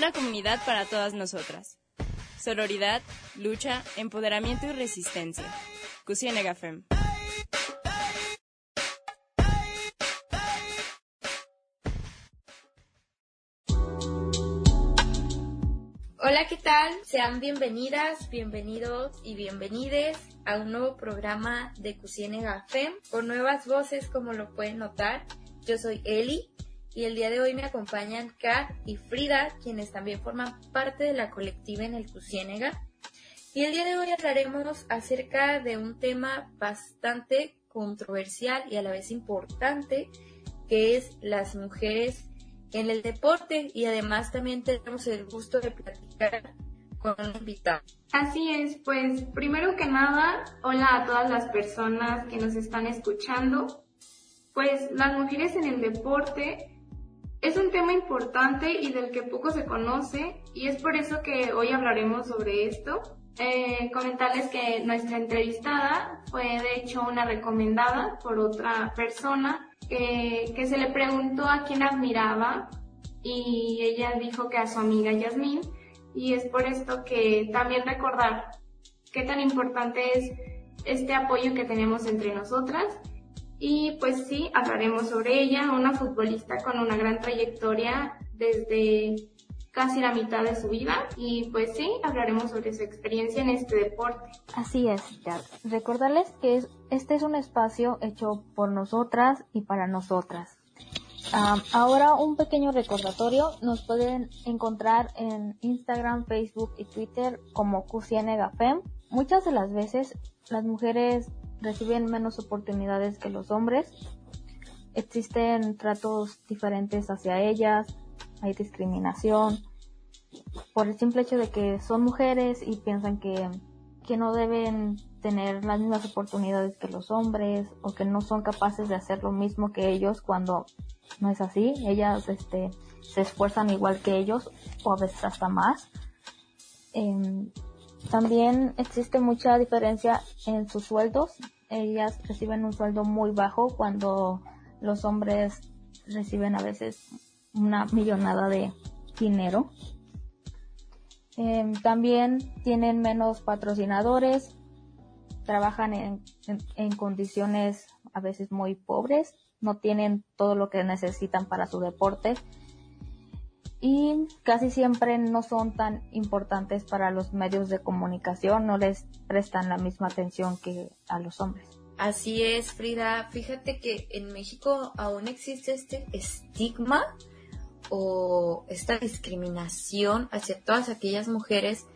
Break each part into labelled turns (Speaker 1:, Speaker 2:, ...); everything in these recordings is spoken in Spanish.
Speaker 1: Una comunidad para todas nosotras. Sororidad, lucha, empoderamiento y resistencia. Cusienega Fem.
Speaker 2: Hola, ¿qué tal? Sean bienvenidas, bienvenidos y bienvenides a un nuevo programa de Cusienega Fem con nuevas voces como lo pueden notar. Yo soy Eli y el día de hoy me acompañan Kat y Frida, quienes también forman parte de la colectiva en el Cusiénega. Y el día de hoy hablaremos acerca de un tema bastante controversial y a la vez importante, que es las mujeres en el deporte y además también tenemos el gusto de platicar con un invitado.
Speaker 3: Así es, pues primero que nada, hola a todas las personas que nos están escuchando. Pues las mujeres en el deporte es un tema importante y del que poco se conoce y es por eso que hoy hablaremos sobre esto. Eh, comentarles que nuestra entrevistada fue de hecho una recomendada por otra persona que, se le preguntó a quién admiraba y ella dijo que a su amiga Yasmín y es por esto que también recordar qué tan importante es este apoyo que tenemos entre nosotras y pues sí, hablaremos sobre ella, una futbolista con una gran trayectoria desde casi la mitad de su vida y pues sí, hablaremos sobre su experiencia en este deporte.
Speaker 4: Así es, ya. Recordarles que este es un espacio hecho por nosotras y para nosotras. ahora un pequeño recordatorio, nos pueden encontrar en Instagram, Facebook y Twitter como QCNGAFEM. Muchas de las veces las mujeres reciben menos oportunidades que los hombres. Existen tratos diferentes hacia ellas, hay discriminación por el simple hecho de que son mujeres y piensan que, que no deben tener las mismas oportunidades que los hombres o que no son capaces de hacer lo mismo que ellos cuando no es así. Ellas este, se esfuerzan igual que ellos o a veces hasta más. Em, también existe mucha diferencia en sus sueldos. Ellas reciben un sueldo muy bajo cuando los hombres reciben a veces una millonada de dinero. Em, también tienen menos patrocinadores, trabajan en, en, condiciones a veces muy pobres, no tienen todo lo que necesitan para su deporte y casi siempre no son tan importantes para los medios de comunicación, no les prestan la misma atención que a los hombres.
Speaker 2: Así es, Frida. Fíjate que en México aún existe este estigma o esta discriminación hacia todas aquellas mujeres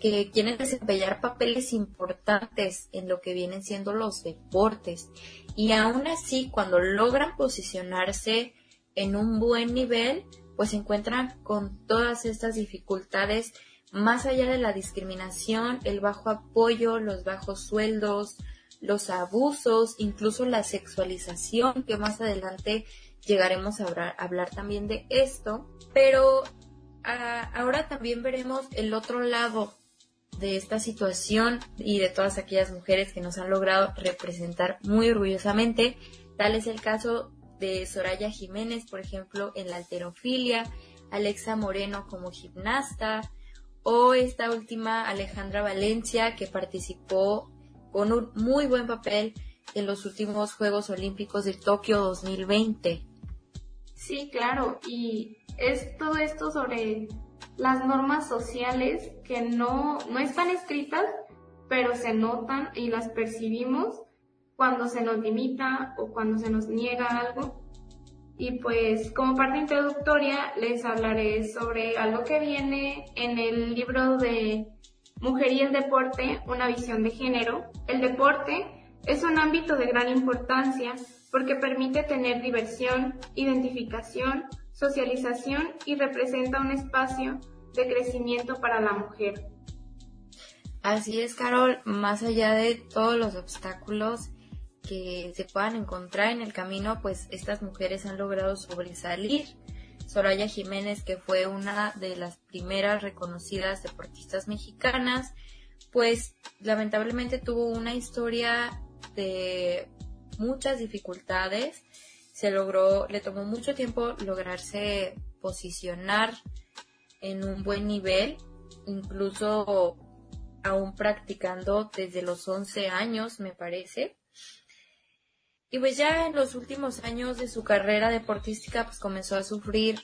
Speaker 2: que quieren desempeñar papeles importantes en lo que vienen siendo los deportes. Y aún así, cuando logran posicionarse en un buen nivel, pues se encuentran con todas estas dificultades más allá de la discriminación, el bajo apoyo, los bajos sueldos, los abusos, incluso la sexualización, que más adelante llegaremos a hablar, también de esto, pero ah, ahora también veremos el otro lado de esta situación y de todas aquellas mujeres que nos han logrado representar muy orgullosamente. Tal es el caso de Soraya Jiménez, por ejemplo, en la alterofilia, Alexa Moreno como gimnasta, o esta última Alejandra Valencia, que participó con un muy buen papel en los últimos Juegos Olímpicos de Tokio 2020.
Speaker 3: Sí, claro, y es todo esto sobre las normas sociales que no, no están escritas, pero se notan y las percibimos cuando se nos limita o cuando se nos niega algo. Y pues como parte introductoria les hablaré sobre algo que viene en el libro de Mujer y el Deporte, una visión de género. El deporte es un ámbito de gran importancia porque permite tener diversión, identificación, socialización y representa un espacio de crecimiento para la mujer.
Speaker 2: Así es, Carol, más allá de todos los obstáculos que se puedan encontrar en el camino, pues estas mujeres han logrado sobresalir. Soraya Jiménez, que fue una de las primeras reconocidas deportistas mexicanas, pues lamentablemente tuvo una historia de muchas dificultades. Se logró, le tomó mucho tiempo lograrse posicionar en un buen nivel, incluso aún practicando desde los 11 años, me parece. Y pues ya en los últimos años de su carrera deportística, pues comenzó a sufrir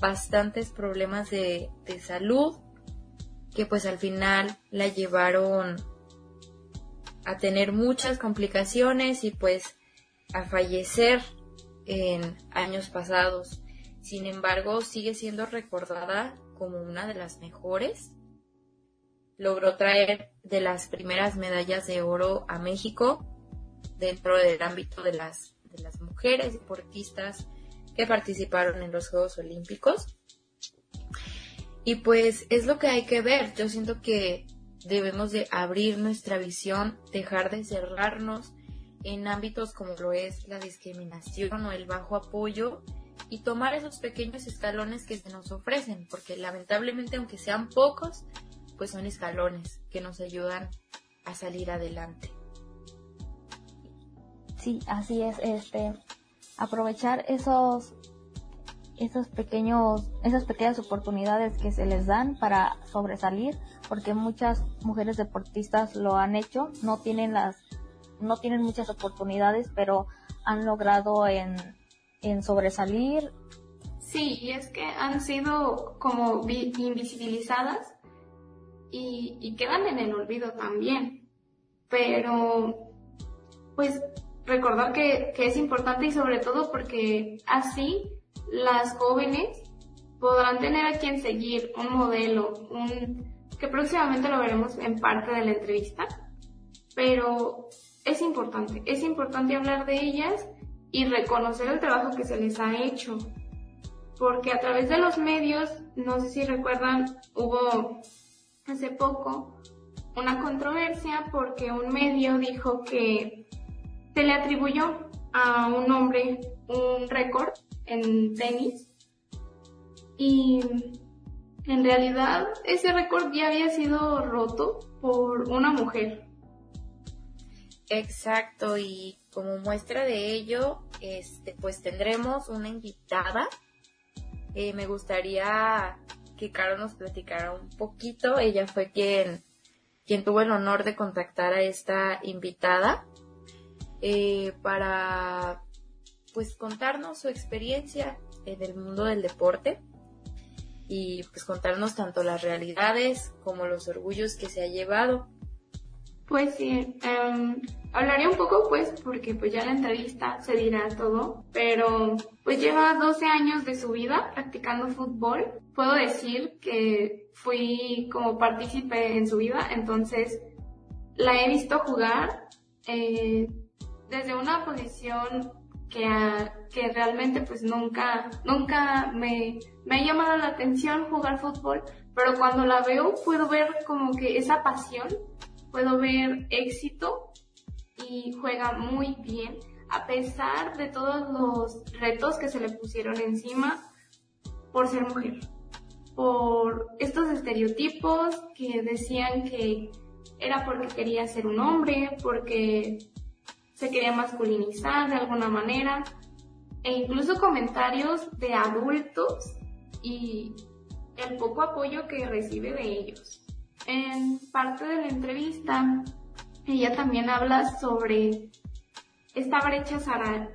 Speaker 2: bastantes problemas de, de salud, que pues al final la llevaron a tener muchas complicaciones y pues a fallecer en años pasados. Sin embargo, sigue siendo recordada como una de las mejores. Logró traer de las primeras medallas de oro a México dentro del ámbito de las, mujeres deportistas que participaron en los Juegos Olímpicos. Y pues es lo que hay que ver. Yo siento que debemos de abrir nuestra visión, dejar de cerrarnos en ámbitos como lo es la discriminación o el bajo apoyo y tomar esos pequeños escalones que se nos ofrecen, porque lamentablemente aunque sean pocos, pues son escalones que nos ayudan a salir adelante.
Speaker 4: Sí, así es, este aprovechar esos esos pequeños esas pequeñas oportunidades que se les dan para sobresalir, porque muchas mujeres deportistas lo han hecho, no tienen las no tienen muchas oportunidades, pero han logrado en, en sobresalir.
Speaker 3: Sí, y es que han sido como invisibilizadas y, y quedan en el olvido también. Pero, pues, recordar que, que es importante y sobre todo porque así las jóvenes podrán tener a quien seguir, un modelo, un, que próximamente lo veremos en parte de la entrevista, pero es importante, es importante hablar de ellas y reconocer el trabajo que se les ha hecho. Porque a través de los medios, no sé si recuerdan, hubo hace poco una controversia porque un medio dijo que se le atribuyó a un hombre un récord en tenis y en realidad ese récord ya había sido roto por una mujer.
Speaker 2: Exacto, y como muestra de ello, este, pues tendremos una invitada. Eh, me gustaría que Caro nos platicara un poquito. Ella fue quien, quien tuvo el honor de contactar a esta invitada eh, para pues contarnos su experiencia en el mundo del deporte y pues contarnos tanto las realidades como los orgullos que se ha llevado.
Speaker 3: Pues sí, em, hablaré un poco pues porque pues ya la entrevista se dirá todo, pero pues lleva 12 años de su vida practicando fútbol. Puedo decir que fui como partícipe en su vida, entonces la he visto jugar eh, desde una posición que, que realmente pues nunca, nunca me, me ha llamado la atención jugar fútbol, pero cuando la veo puedo ver como que esa pasión puedo ver éxito y juega muy bien. A pesar de todos los retos que se le pusieron encima por ser mujer, por estos estereotipos que decían que era porque quería ser un hombre, porque se quería masculinizar de alguna manera, e incluso comentarios de adultos y el poco apoyo que recibe de ellos. En parte de la entrevista, ella también habla sobre esta brecha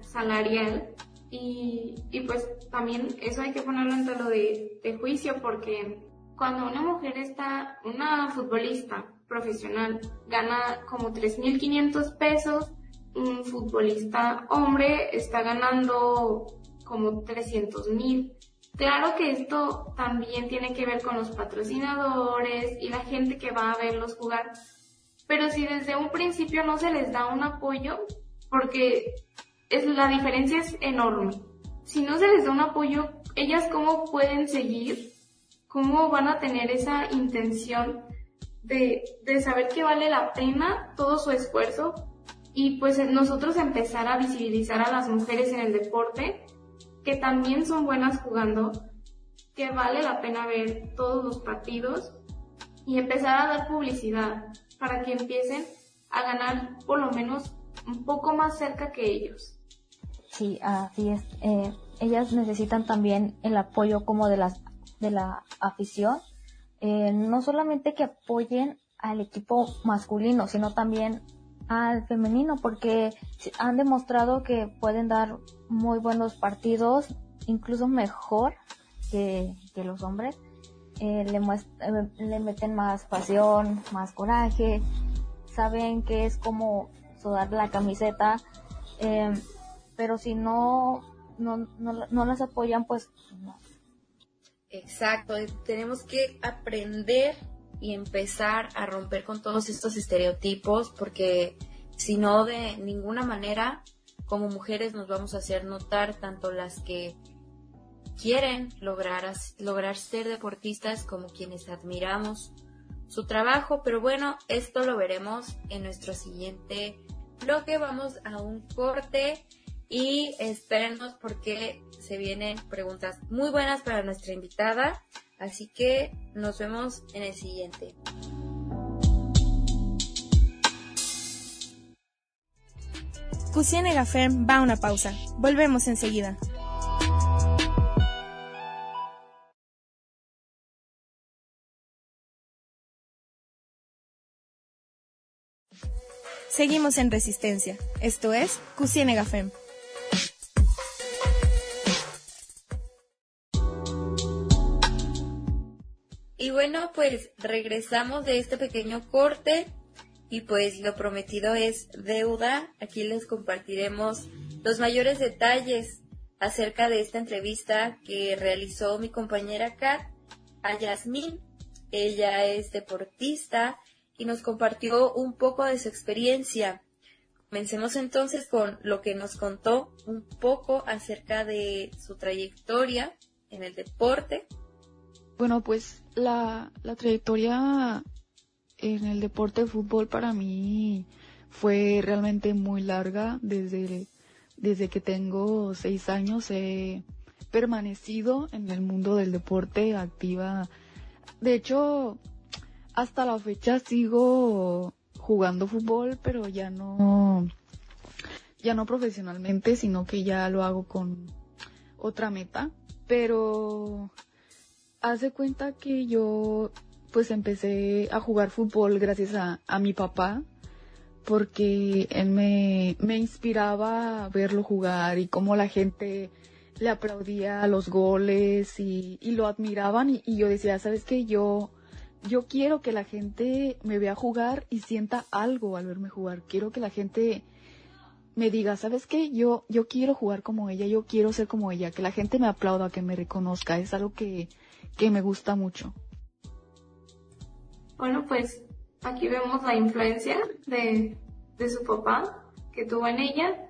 Speaker 3: salarial y, pues también eso hay que ponerlo en lo de, de juicio porque cuando una mujer está, una futbolista profesional, gana como 3.500 pesos, un futbolista hombre está ganando como 300.000 Claro que esto también tiene que ver con los patrocinadores y la gente que va a verlos jugar, pero si desde un principio no se les da un apoyo, porque es, la diferencia es enorme. Si no se les da un apoyo, ellas cómo pueden seguir, cómo van a tener esa intención de, de saber que vale la pena todo su esfuerzo y pues nosotros empezar a visibilizar a las mujeres en el deporte que también son buenas jugando, que vale la pena ver todos los partidos y empezar a dar publicidad para que empiecen a ganar por lo menos un poco más cerca que ellos.
Speaker 4: Sí, así es. Eh, ellas necesitan también el apoyo como de las de la afición, eh, no solamente que apoyen al equipo masculino, sino también al femenino, porque han demostrado que pueden dar muy buenos partidos, incluso mejor que, los hombres. Eh, le, eh, le meten más pasión, más coraje, saben que es como sudar la camiseta, eh, pero si no, no, no, las apoyan, pues no.
Speaker 2: Exacto, tenemos que aprender y empezar a romper con todos estos estereotipos porque si no de ninguna manera como mujeres nos vamos a hacer notar tanto las que quieren lograr, lograr ser deportistas como quienes admiramos su trabajo, pero bueno, esto lo veremos en nuestro siguiente bloque. Vamos a un corte y espérenos porque se vienen preguntas muy buenas para nuestra invitada, así que nos vemos en el siguiente.
Speaker 1: Cusine Gafem va a una pausa. Volvemos enseguida. Seguimos en resistencia. Esto es Cusiene Gafem.
Speaker 2: Bueno, pues regresamos de este pequeño corte y pues lo prometido es deuda. Aquí les compartiremos los mayores detalles acerca de esta entrevista que realizó mi compañera Kat a Yasmín. Ella es deportista y nos compartió un poco de su experiencia. Comencemos entonces con lo que nos contó un poco acerca de su trayectoria en el deporte.
Speaker 5: Bueno, pues la, trayectoria en el deporte de fútbol para mí fue realmente muy larga. Desde, desde que tengo seis años he permanecido en el mundo del deporte activa. De hecho, hasta la fecha sigo jugando fútbol, pero ya no, ya no profesionalmente, sino que ya lo hago con otra meta. Pero hace cuenta que yo pues empecé a jugar fútbol gracias a, a mi papá, porque él me, me inspiraba a verlo jugar y cómo la gente le aplaudía los goles y, y lo admiraban y, yo decía, ¿sabes qué? Yo yo quiero que la gente me vea jugar y sienta algo al verme jugar. Quiero que la gente me diga, ¿sabes qué? Yo, yo quiero jugar como ella, yo quiero ser como ella, que la gente me aplauda, que me reconozca. Es algo que, que me gusta mucho.
Speaker 3: Bueno, pues aquí vemos la influencia de, de su papá que tuvo en ella.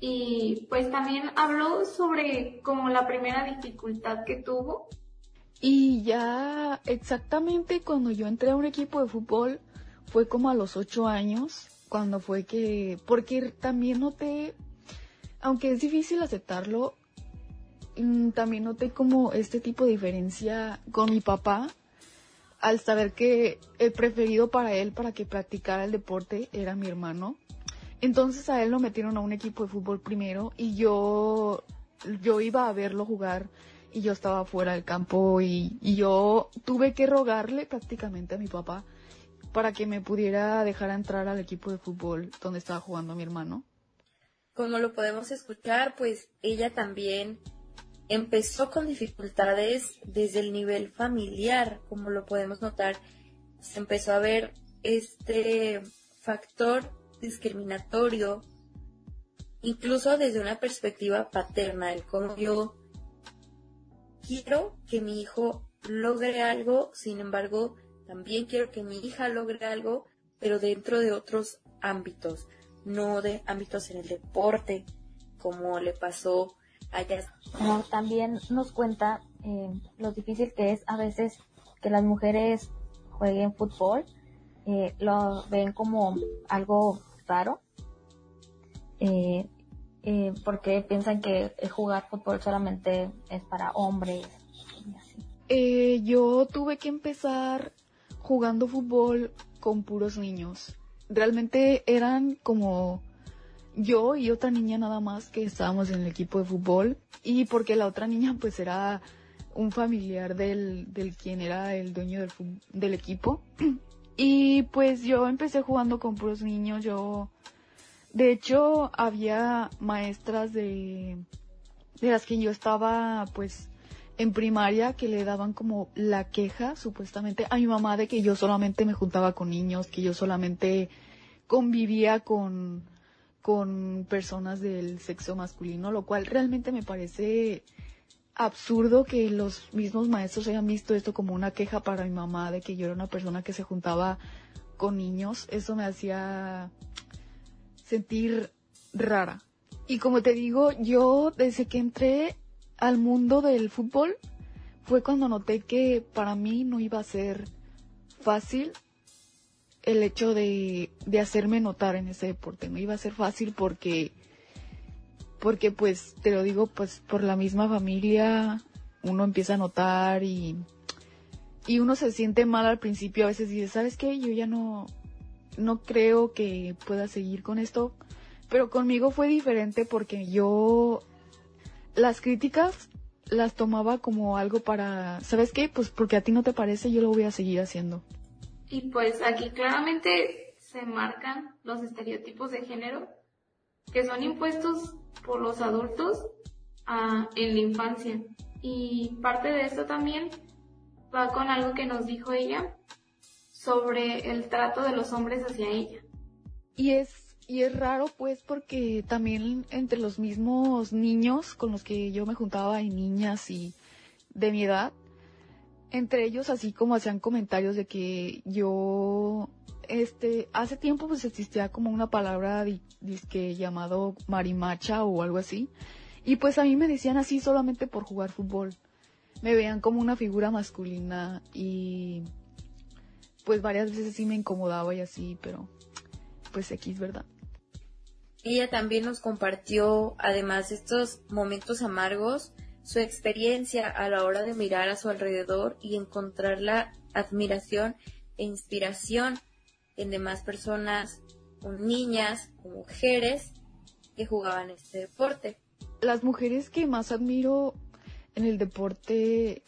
Speaker 3: Y pues también habló sobre como la primera dificultad que tuvo
Speaker 5: y ya exactamente cuando yo entré a un equipo de fútbol fue como a los ocho años, cuando fue que, porque también noté, aunque es difícil aceptarlo, mm, también noté como este tipo de diferencia con mi papá, al saber que el preferido para él para que practicara el deporte era mi hermano. Entonces a él lo metieron a un equipo de fútbol primero y yo, yo iba a verlo jugar y yo estaba fuera del campo y, yo tuve que rogarle prácticamente a mi papá para que me pudiera dejar entrar al equipo de fútbol donde estaba jugando mi hermano.
Speaker 2: Como lo podemos escuchar, pues ella también empezó con dificultades desde el nivel familiar, como lo podemos notar, se empezó a ver este factor discriminatorio, incluso desde una perspectiva paterna, el cómo yo quiero que mi hijo logre algo, sin embargo, también quiero que mi hija logre algo, pero dentro de otros ámbitos, no de ámbitos en el deporte, como le pasó
Speaker 4: también nos cuenta eh, lo difícil que es a veces que las mujeres jueguen fútbol, eh, lo ven como algo raro. Eh, eh, porque piensan que jugar fútbol solamente es para hombres.
Speaker 5: Eh, yo tuve que empezar jugando fútbol con puros niños. Realmente eran como yo y otra niña nada más que estábamos en el equipo de fútbol y porque la otra niña pues era un familiar del, del quien era el dueño del, del equipo. Y pues yo empecé jugando con puros niños, yo... De hecho, había maestras de, de las que yo estaba pues en primaria que le daban como la queja supuestamente a mi mamá de que yo solamente me juntaba con niños, que yo solamente convivía con, con personas del sexo masculino, lo cual realmente me parece absurdo que los mismos maestros hayan visto esto como una queja para mi mamá de que yo era una persona que se juntaba con niños. Eso me hacía sentir rara. Y como te digo, yo desde que entré al mundo del fútbol fue cuando noté que para mí no iba a ser fácil el hecho de, de hacerme notar en ese deporte. No iba a ser fácil porque porque pues te lo digo pues por la misma familia uno empieza a notar y y uno se siente mal al principio. A veces dice sabes qué yo ya no no creo que pueda seguir con esto. Pero conmigo fue diferente porque yo las críticas las tomaba como algo para sabes qué pues porque a ti no te parece yo lo voy a seguir haciendo
Speaker 3: y pues aquí claramente se marcan los estereotipos de género que son impuestos por los adultos ah, en la infancia. Y parte de esto también va con algo que nos dijo ella sobre el trato de los hombres hacia ella.
Speaker 5: Y es y es raro pues porque también entre los mismos niños con los que yo me juntaba y niñas y de mi edad entre ellos así como hacían comentarios de que yo este, hace tiempo pues existía como una palabra disque llamado marimacha o algo así. Y pues a mí me decían así solamente por jugar fútbol. Me veían como una figura masculina y pues varias veces sí me incomodaba y así, pero pues X, ¿verdad?
Speaker 2: Ella también nos compartió, además de estos momentos amargos, su experiencia a la hora de mirar a su alrededor y encontrar la admiración e inspiración en demás personas, niñas mujeres que jugaban este deporte.
Speaker 5: Las mujeres que más admiro en el deporte,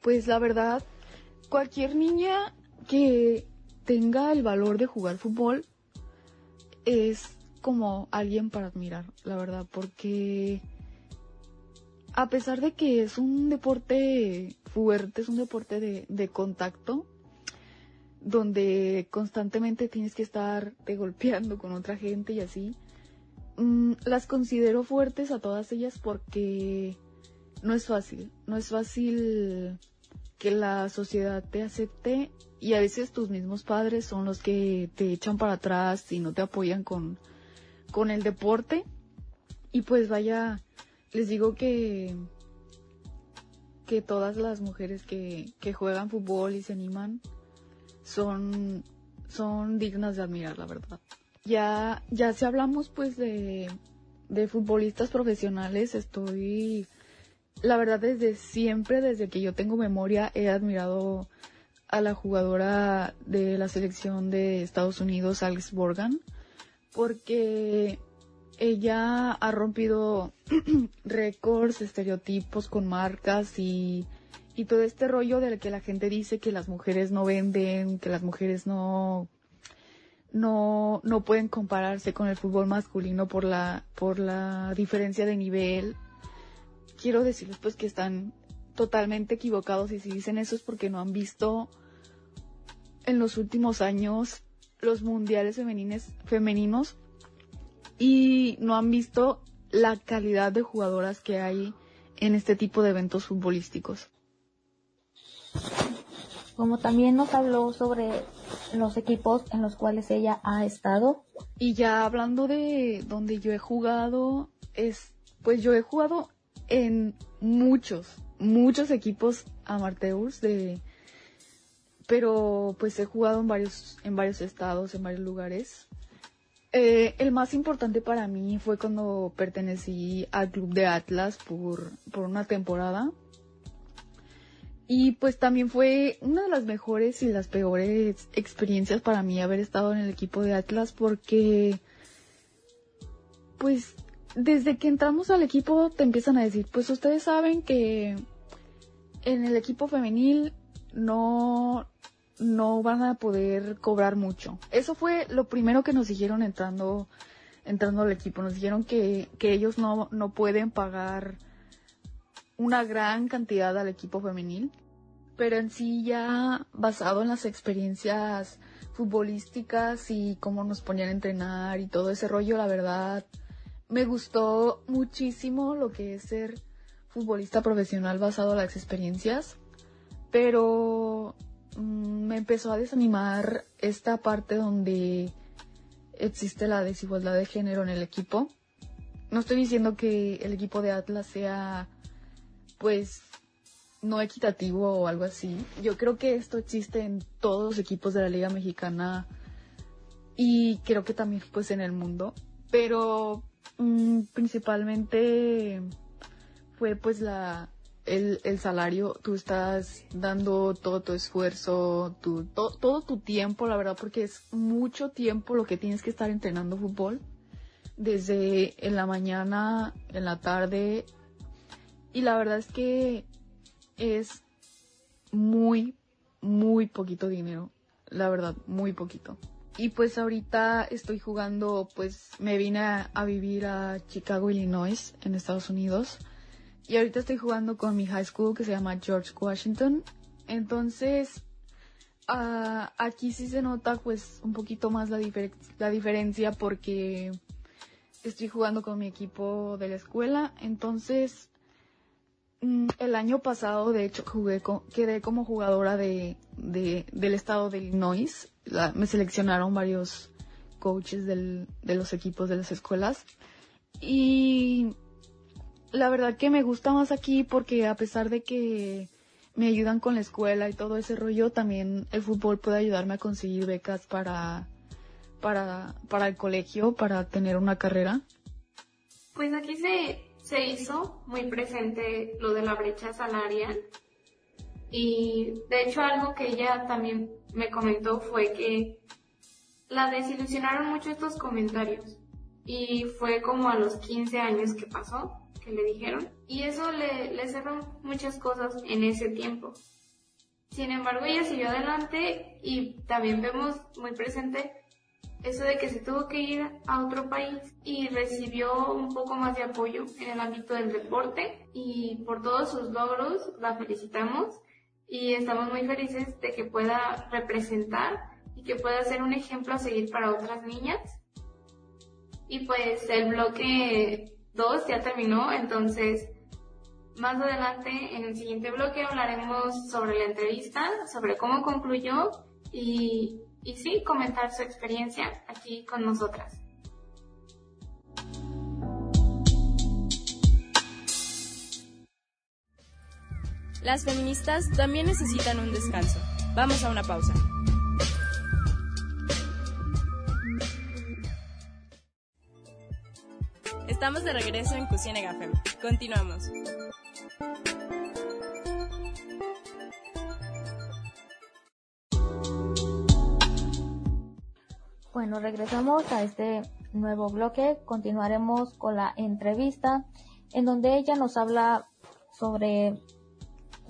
Speaker 5: pues la verdad, cualquier niña que tenga el valor de jugar fútbol es como alguien para admirar, la verdad, porque a pesar de que es un deporte fuerte, es un deporte de, de contacto, donde constantemente tienes que estar te golpeando con otra gente y así. Mm, las considero fuertes a todas ellas porque no es fácil, no es fácil que la sociedad te acepte y a veces tus mismos padres son los que te echan para atrás y no te apoyan con, con el deporte. Y pues vaya, les digo que, que todas las mujeres que, que juegan fútbol y se animan, son, son dignas de admirar, la verdad. Ya, ya si hablamos pues de, de futbolistas profesionales, estoy, la verdad desde siempre, desde que yo tengo memoria, he admirado a la jugadora de la selección de Estados Unidos, Alex Morgan, porque ella ha rompido récords, estereotipos con marcas y y todo este rollo del que la gente dice que las mujeres no venden, que las mujeres no no no pueden compararse con el fútbol masculino por la por la diferencia de nivel. Quiero decirles pues que están totalmente equivocados y si dicen eso es porque no han visto en los últimos años los mundiales femenines, femeninos y no han visto la calidad de jugadoras que hay en este tipo de eventos futbolísticos
Speaker 4: como también nos habló sobre los equipos en los cuales ella ha estado.
Speaker 5: Y ya hablando de donde yo he jugado, es, pues yo he jugado en muchos, muchos equipos amateurs de, pero pues he jugado en varios, en varios estados, en varios lugares. Eh, el más importante para mí fue cuando pertenecí al club de Atlas por, por una temporada. Y pues también fue una de las mejores y las peores experiencias para mí haber estado en el equipo de Atlas porque pues desde que entramos al equipo te empiezan a decir, pues ustedes saben que en el equipo femenil no, no van a poder cobrar mucho. Eso fue lo primero que nos dijeron entrando, entrando al equipo. Nos dijeron que, que ellos no, no pueden pagar una gran cantidad al equipo femenil. Pero en sí ya basado en las experiencias futbolísticas y cómo nos ponían a entrenar y todo ese rollo, la verdad, me gustó muchísimo lo que es ser futbolista profesional basado en las experiencias, pero me empezó a desanimar esta parte donde existe la desigualdad de género en el equipo. No estoy diciendo que el equipo de Atlas sea pues no equitativo o algo así. Yo creo que esto existe en todos los equipos de la Liga Mexicana y creo que también pues en el mundo. Pero mm, principalmente fue pues la el, el, salario, tú estás dando todo tu esfuerzo, tu, todo tu tiempo, la verdad, porque es mucho tiempo lo que tienes que estar entrenando fútbol. Desde en la mañana, en la tarde. Y la verdad es que es muy, muy poquito dinero. La verdad, muy poquito. Y pues ahorita estoy jugando, pues me vine a, a vivir a Chicago, Illinois, en Estados Unidos. Y ahorita estoy jugando con mi high school que se llama George Washington. Entonces, uh, aquí sí se nota pues un poquito más la, la diferencia porque estoy jugando con mi equipo de la escuela. Entonces, Mm, el año pasado, de hecho, jugué quedé como jugadora de, del estado de Illinois. me seleccionaron varios coaches de los equipos de las escuelas. Y la verdad que me gusta más aquí porque a pesar de que me ayudan con la escuela y todo ese rollo, también el fútbol puede ayudarme a conseguir becas para, para, para el colegio, para tener una carrera.
Speaker 3: Pues aquí se, se hizo muy presente lo de la brecha salarial y de hecho algo que ella también me comentó fue que la desilusionaron mucho estos comentarios y fue como a los 15 años que pasó que le dijeron y eso le, le cerró muchas cosas en ese tiempo. Sin embargo, ella siguió adelante y también vemos muy presente eso de que se tuvo que ir a otro país y recibió un poco más de apoyo en el ámbito del deporte y por todos sus logros la felicitamos y estamos muy felices de que pueda representar y que pueda ser un ejemplo a seguir para otras niñas. Y pues el bloque 2 ya terminó, entonces más adelante en el siguiente bloque hablaremos sobre la entrevista, sobre cómo concluyó y y sí comentar su experiencia aquí con nosotras.
Speaker 1: Las feministas también necesitan un descanso. Vamos a una pausa. Estamos de regreso en Cusine Gafem. Continuamos.
Speaker 4: Bueno, regresamos a este nuevo bloque. Continuaremos con la entrevista en donde ella nos habla sobre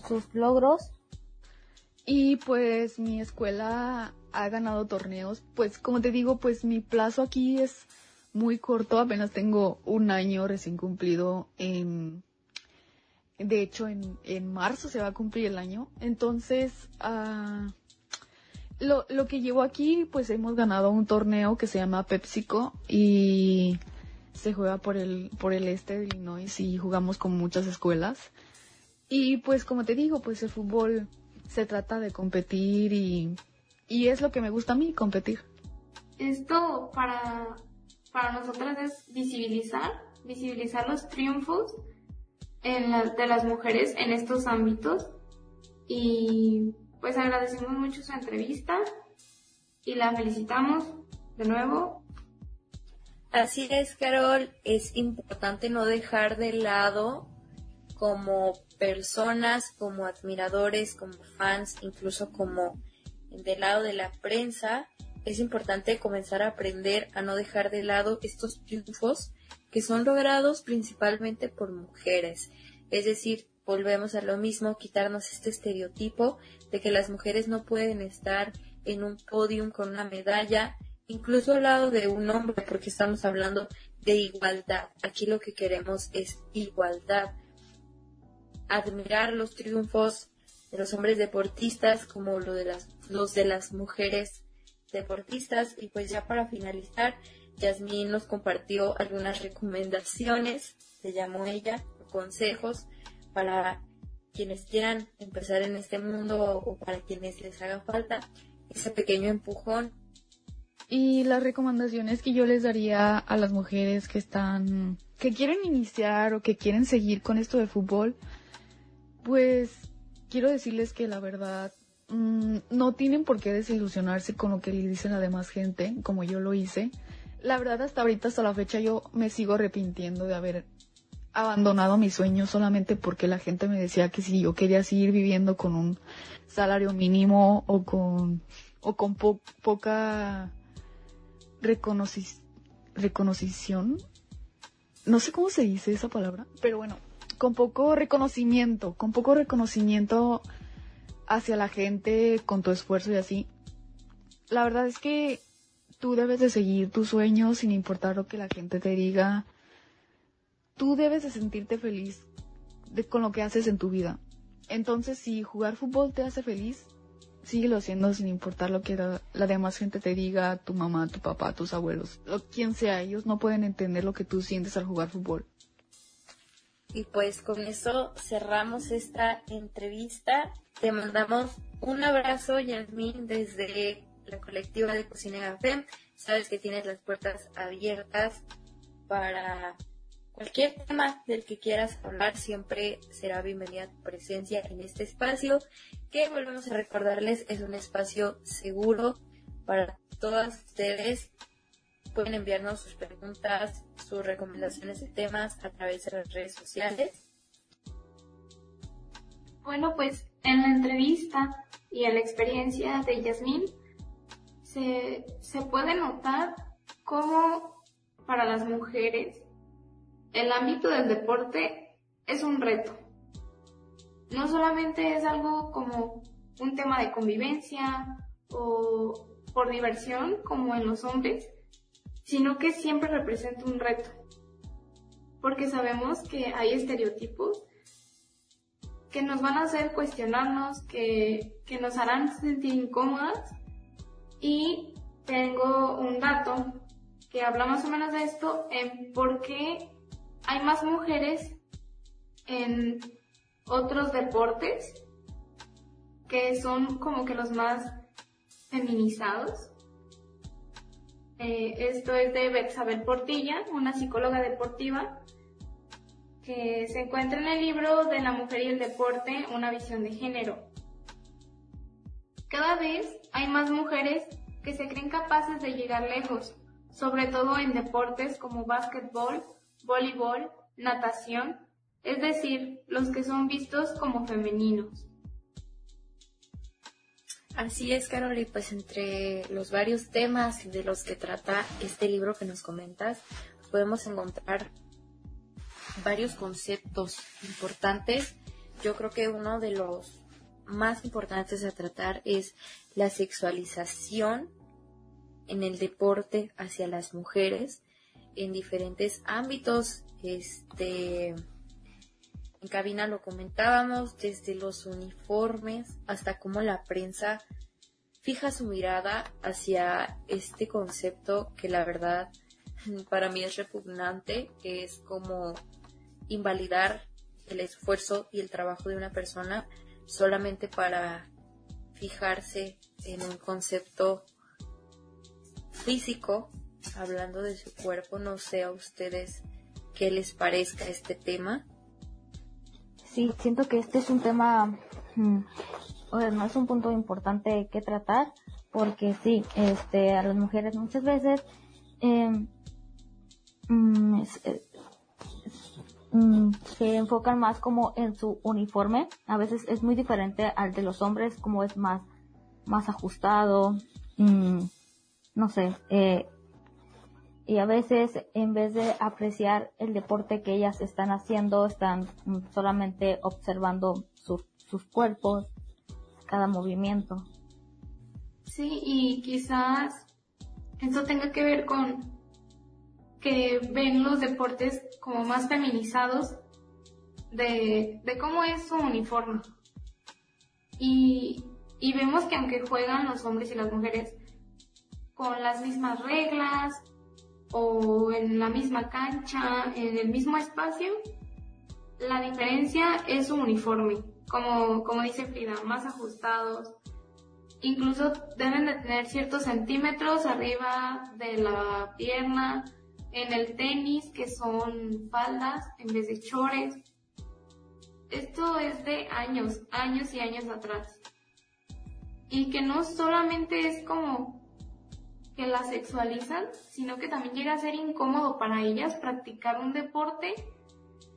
Speaker 4: sus logros.
Speaker 5: Y pues mi escuela ha ganado torneos. Pues como te digo, pues mi plazo aquí es muy corto. Apenas tengo un año recién cumplido en... De hecho, en, en marzo se va a cumplir el año. Entonces, uh, lo, lo que llevo aquí, pues hemos ganado un torneo que se llama PepsiCo y se juega por el, por el este de Illinois y jugamos con muchas escuelas. Y pues como te digo, pues el fútbol se trata de competir y, y es lo que me gusta a mí, competir.
Speaker 3: Esto para, para nosotras es visibilizar, visibilizar los triunfos en de las mujeres en estos ámbitos y pues agradecemos mucho su entrevista y la felicitamos de nuevo.
Speaker 2: Así es, Carol, es importante no dejar de lado como personas, como admiradores, como fans, incluso como del lado de la prensa, es importante comenzar a aprender a no dejar de lado estos triunfos que son logrados principalmente por mujeres. Es decir, volvemos a lo mismo, quitarnos este estereotipo de que las mujeres no pueden estar en un podium con una medalla, incluso al lado de un hombre, porque estamos hablando de igualdad. Aquí lo que queremos es igualdad. Admirar los triunfos de los hombres deportistas como los de las mujeres deportistas. Y pues ya para finalizar, Yasmín nos compartió algunas recomendaciones, se llamó ella, consejos para quienes quieran empezar en este mundo o para quienes les haga falta ese pequeño empujón.
Speaker 5: Y las recomendaciones que yo les daría a las mujeres que están, que quieren iniciar o que quieren seguir con esto de fútbol, pues quiero decirles que la verdad mm, no tienen por qué desilusionarse con lo que le dicen a demás gente, como yo lo hice. La verdad, hasta ahorita, hasta la fecha, yo me sigo arrepintiendo de haber abandonado mi sueño solamente porque la gente me decía que si yo quería seguir viviendo con un salario mínimo o con, o con poca reconocición. No sé cómo se dice esa palabra, pero bueno, con poco reconocimiento, con poco reconocimiento hacia la gente, con tu esfuerzo y así. La verdad es que tú debes de seguir tus sueños sin importar lo que la gente te diga, tú debes de sentirte feliz con lo que haces en tu vida. Entonces, si jugar fútbol te hace feliz, síguelo haciendo sin importar lo que la, demás gente te diga, tu mamá, tu papá, tus abuelos, o quien sea, ellos no pueden entender lo que tú sientes al jugar fútbol.
Speaker 2: Y pues con eso cerramos esta entrevista. Te mandamos un abrazo, Yasmín, desde la colectiva de Cocina Café. Sabes que tienes las puertas abiertas para Cualquier tema del que quieras hablar siempre será bienvenida tu presencia en este espacio, que volvemos a recordarles es un espacio seguro para todas ustedes. Pueden enviarnos sus preguntas, sus recomendaciones de temas a través de las redes sociales.
Speaker 3: Bueno, pues en la entrevista y en la experiencia de Yasmín se, se puede notar cómo para las mujeres el ámbito del deporte es un reto. No solamente es algo como un tema de convivencia o por diversión como en los hombres, sino que siempre representa un reto. Porque sabemos que hay estereotipos que nos van a hacer cuestionarnos, que, que nos harán sentir incómodas. Y tengo un dato que habla más o menos de esto en por qué hay más mujeres en otros deportes que son como que los más feminizados. Eh, esto es de Betsabel Portilla, una psicóloga deportiva, que se encuentra en el libro de la mujer y el deporte, una visión de género. Cada vez hay más mujeres que se creen capaces de llegar lejos, sobre todo en deportes como básquetbol, voleibol, natación, es decir, los que son vistos como femeninos.
Speaker 2: Así es, Carol, y pues entre los varios temas de los que trata este libro que nos comentas, podemos encontrar varios conceptos importantes. Yo creo que uno de los más importantes a tratar es la sexualización en el deporte hacia las mujeres en diferentes ámbitos. Este, en cabina lo comentábamos, desde los uniformes hasta cómo la prensa fija su mirada hacia este concepto que la verdad para mí es repugnante, que es como invalidar el esfuerzo y el trabajo de una persona solamente para fijarse en un concepto físico hablando de su cuerpo, no sé a ustedes qué les parezca este tema.
Speaker 4: Sí, siento que este es un tema, mm, o no es un punto importante que tratar, porque sí, este, a las mujeres muchas veces em, mm, eh, mm, se enfocan más como en su uniforme, a veces es muy diferente al de los hombres, como es más, más ajustado, no sé, eh, y a veces en vez de apreciar el deporte que ellas están haciendo, están mm, solamente observando sus cuerpos, cada movimiento.
Speaker 3: Sí, y quizás eso tenga que ver con que ven los deportes como más feminizados de, cómo es su uniforme. Y, y vemos que aunque juegan los hombres y las mujeres con las mismas reglas, o en la misma cancha, en el mismo espacio, la diferencia es su uniforme, como, como dice Frida, más ajustados. Incluso deben de tener ciertos centímetros arriba de la pierna, en el tenis, que son faldas en vez de chores. Esto es de años, años y años atrás. Y que no solamente es como que la sexualizan, sino que también llega a ser incómodo para ellas practicar un deporte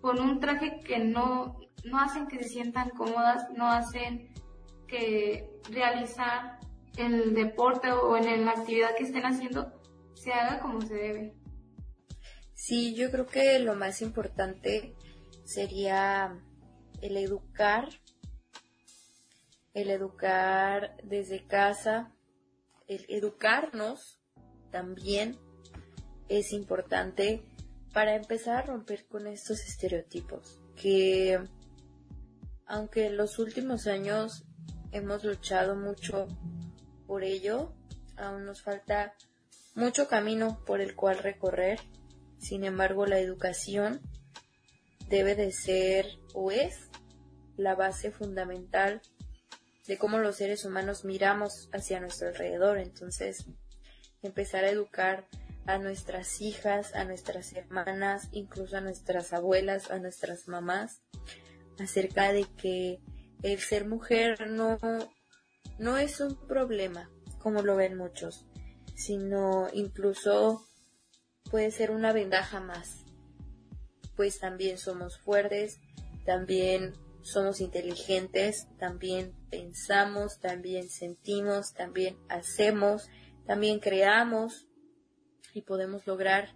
Speaker 3: con un traje que no, no hacen que se sientan cómodas, no hacen que realizar el deporte o en la actividad que estén haciendo se haga como se debe.
Speaker 2: Sí, yo creo que lo más importante sería el educar, el educar desde casa, el educarnos también es importante para empezar a romper con estos estereotipos que aunque en los últimos años hemos luchado mucho por ello, aún nos falta mucho camino por el cual recorrer. Sin embargo, la educación debe de ser o es la base fundamental de cómo los seres humanos miramos hacia nuestro alrededor. Entonces, empezar a educar a nuestras hijas, a nuestras hermanas, incluso a nuestras abuelas, a nuestras mamás, acerca de que el ser mujer no, no es un problema, como lo ven muchos, sino incluso puede ser una ventaja más, pues también somos fuertes, también somos inteligentes, también pensamos, también sentimos, también hacemos, también creamos y podemos lograr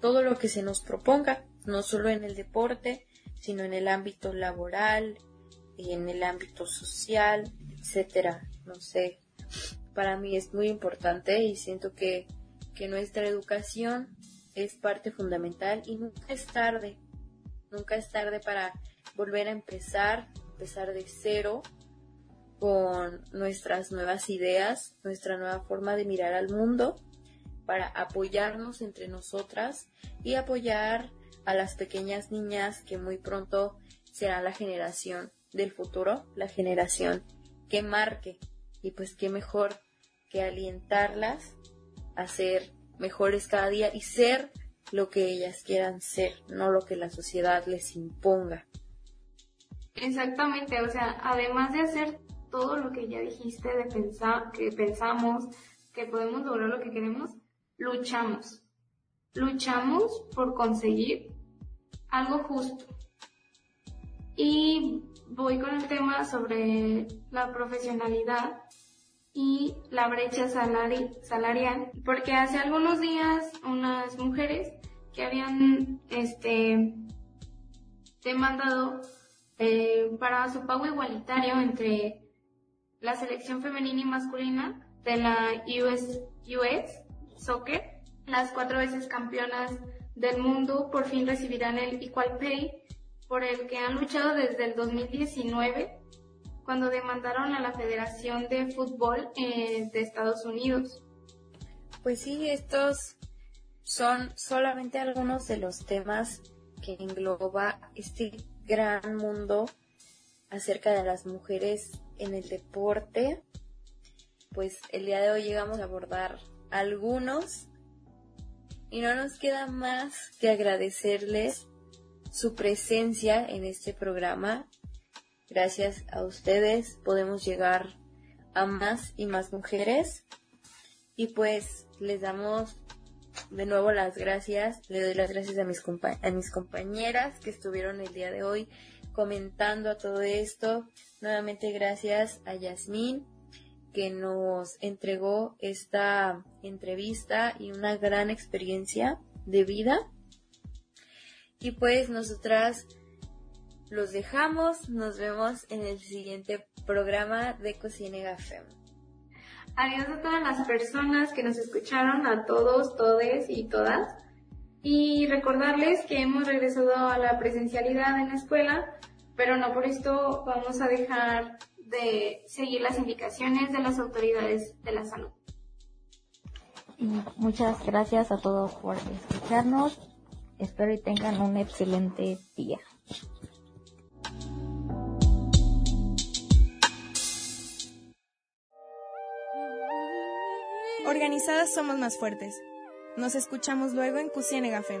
Speaker 2: todo lo que se nos proponga, no solo en el deporte, sino en el ámbito laboral, y en el ámbito social, etcétera. No sé, para mí es muy importante y siento que, que nuestra educación es parte fundamental y nunca es tarde, nunca es tarde para volver a empezar, empezar de cero con nuestras nuevas ideas, nuestra nueva forma de mirar al mundo, para apoyarnos entre nosotras y apoyar a las pequeñas niñas que muy pronto será la generación del futuro, la generación que marque. Y pues qué mejor que alientarlas a ser mejores cada día y ser lo que ellas quieran ser, no lo que la sociedad les imponga.
Speaker 3: Exactamente, o sea, además de hacer todo lo que ya dijiste, de pensar, que pensamos, que podemos lograr lo que queremos, luchamos. Luchamos por conseguir algo justo. Y voy con el tema sobre la profesionalidad y la brecha salarial, porque hace algunos días unas mujeres que habían este demandado eh, para su pago igualitario entre la selección femenina y masculina de la US, Soccer. Las cuatro veces campeonas del mundo por fin recibirán el Equal Pay por el que han luchado desde el 2019 cuando demandaron a la Federación de Fútbol eh, de Estados Unidos.
Speaker 2: Pues sí, estos son solamente algunos de los temas que engloba este gran mundo acerca de las mujeres en el deporte. Pues el día de hoy llegamos a abordar algunos y no nos queda más que agradecerles su presencia en este programa. Gracias a ustedes podemos llegar a más y más mujeres y pues les damos de nuevo las gracias, le doy las gracias a mis, compañeras que estuvieron el día de hoy comentando a todo esto. Nuevamente gracias a Yasmín que nos entregó esta entrevista y una gran experiencia de vida. Y pues nosotras los dejamos, nos vemos en el siguiente programa de Cocina Fem.
Speaker 3: Adiós a todas las personas que nos escucharon, a todos, todes y todas. Y recordarles que hemos regresado a la presencialidad en la escuela, pero no por esto vamos a dejar de seguir las indicaciones de las autoridades de la salud.
Speaker 4: Y muchas gracias a todos por escucharnos. Espero y tengan un excelente día.
Speaker 1: Organizadas somos más fuertes. Nos escuchamos luego en Cusienegafem.